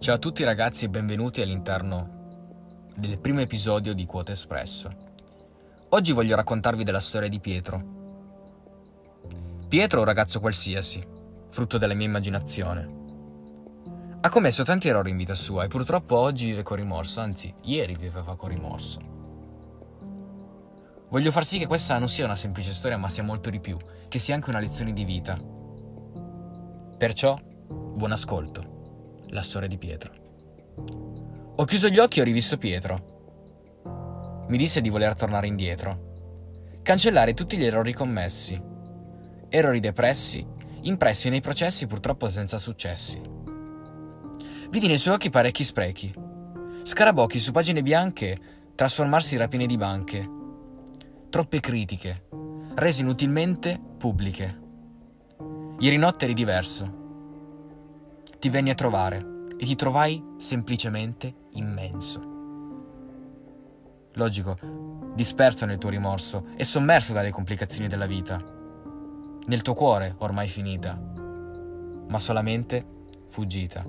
Ciao a tutti ragazzi e benvenuti all'interno del primo episodio di Quote Espresso. Oggi voglio raccontarvi della storia di Pietro. Pietro è un ragazzo qualsiasi, frutto della mia immaginazione. Ha commesso tanti errori in vita sua e purtroppo oggi vive con rimorso, anzi, ieri viveva con rimorso. Voglio far sì che questa non sia una semplice storia, ma sia molto di più, che sia anche una lezione di vita. Perciò, buon ascolto la storia di Pietro. Ho chiuso gli occhi e ho rivisto Pietro. Mi disse di voler tornare indietro, cancellare tutti gli errori commessi, errori depressi, impressi nei processi purtroppo senza successi. Vidi nei suoi occhi parecchi sprechi, scarabocchi su pagine bianche trasformarsi in rapine di banche, troppe critiche, rese inutilmente pubbliche. Ieri notte eri diverso ti venni a trovare e ti trovai semplicemente immenso. Logico, disperso nel tuo rimorso e sommerso dalle complicazioni della vita. Nel tuo cuore ormai finita, ma solamente fuggita.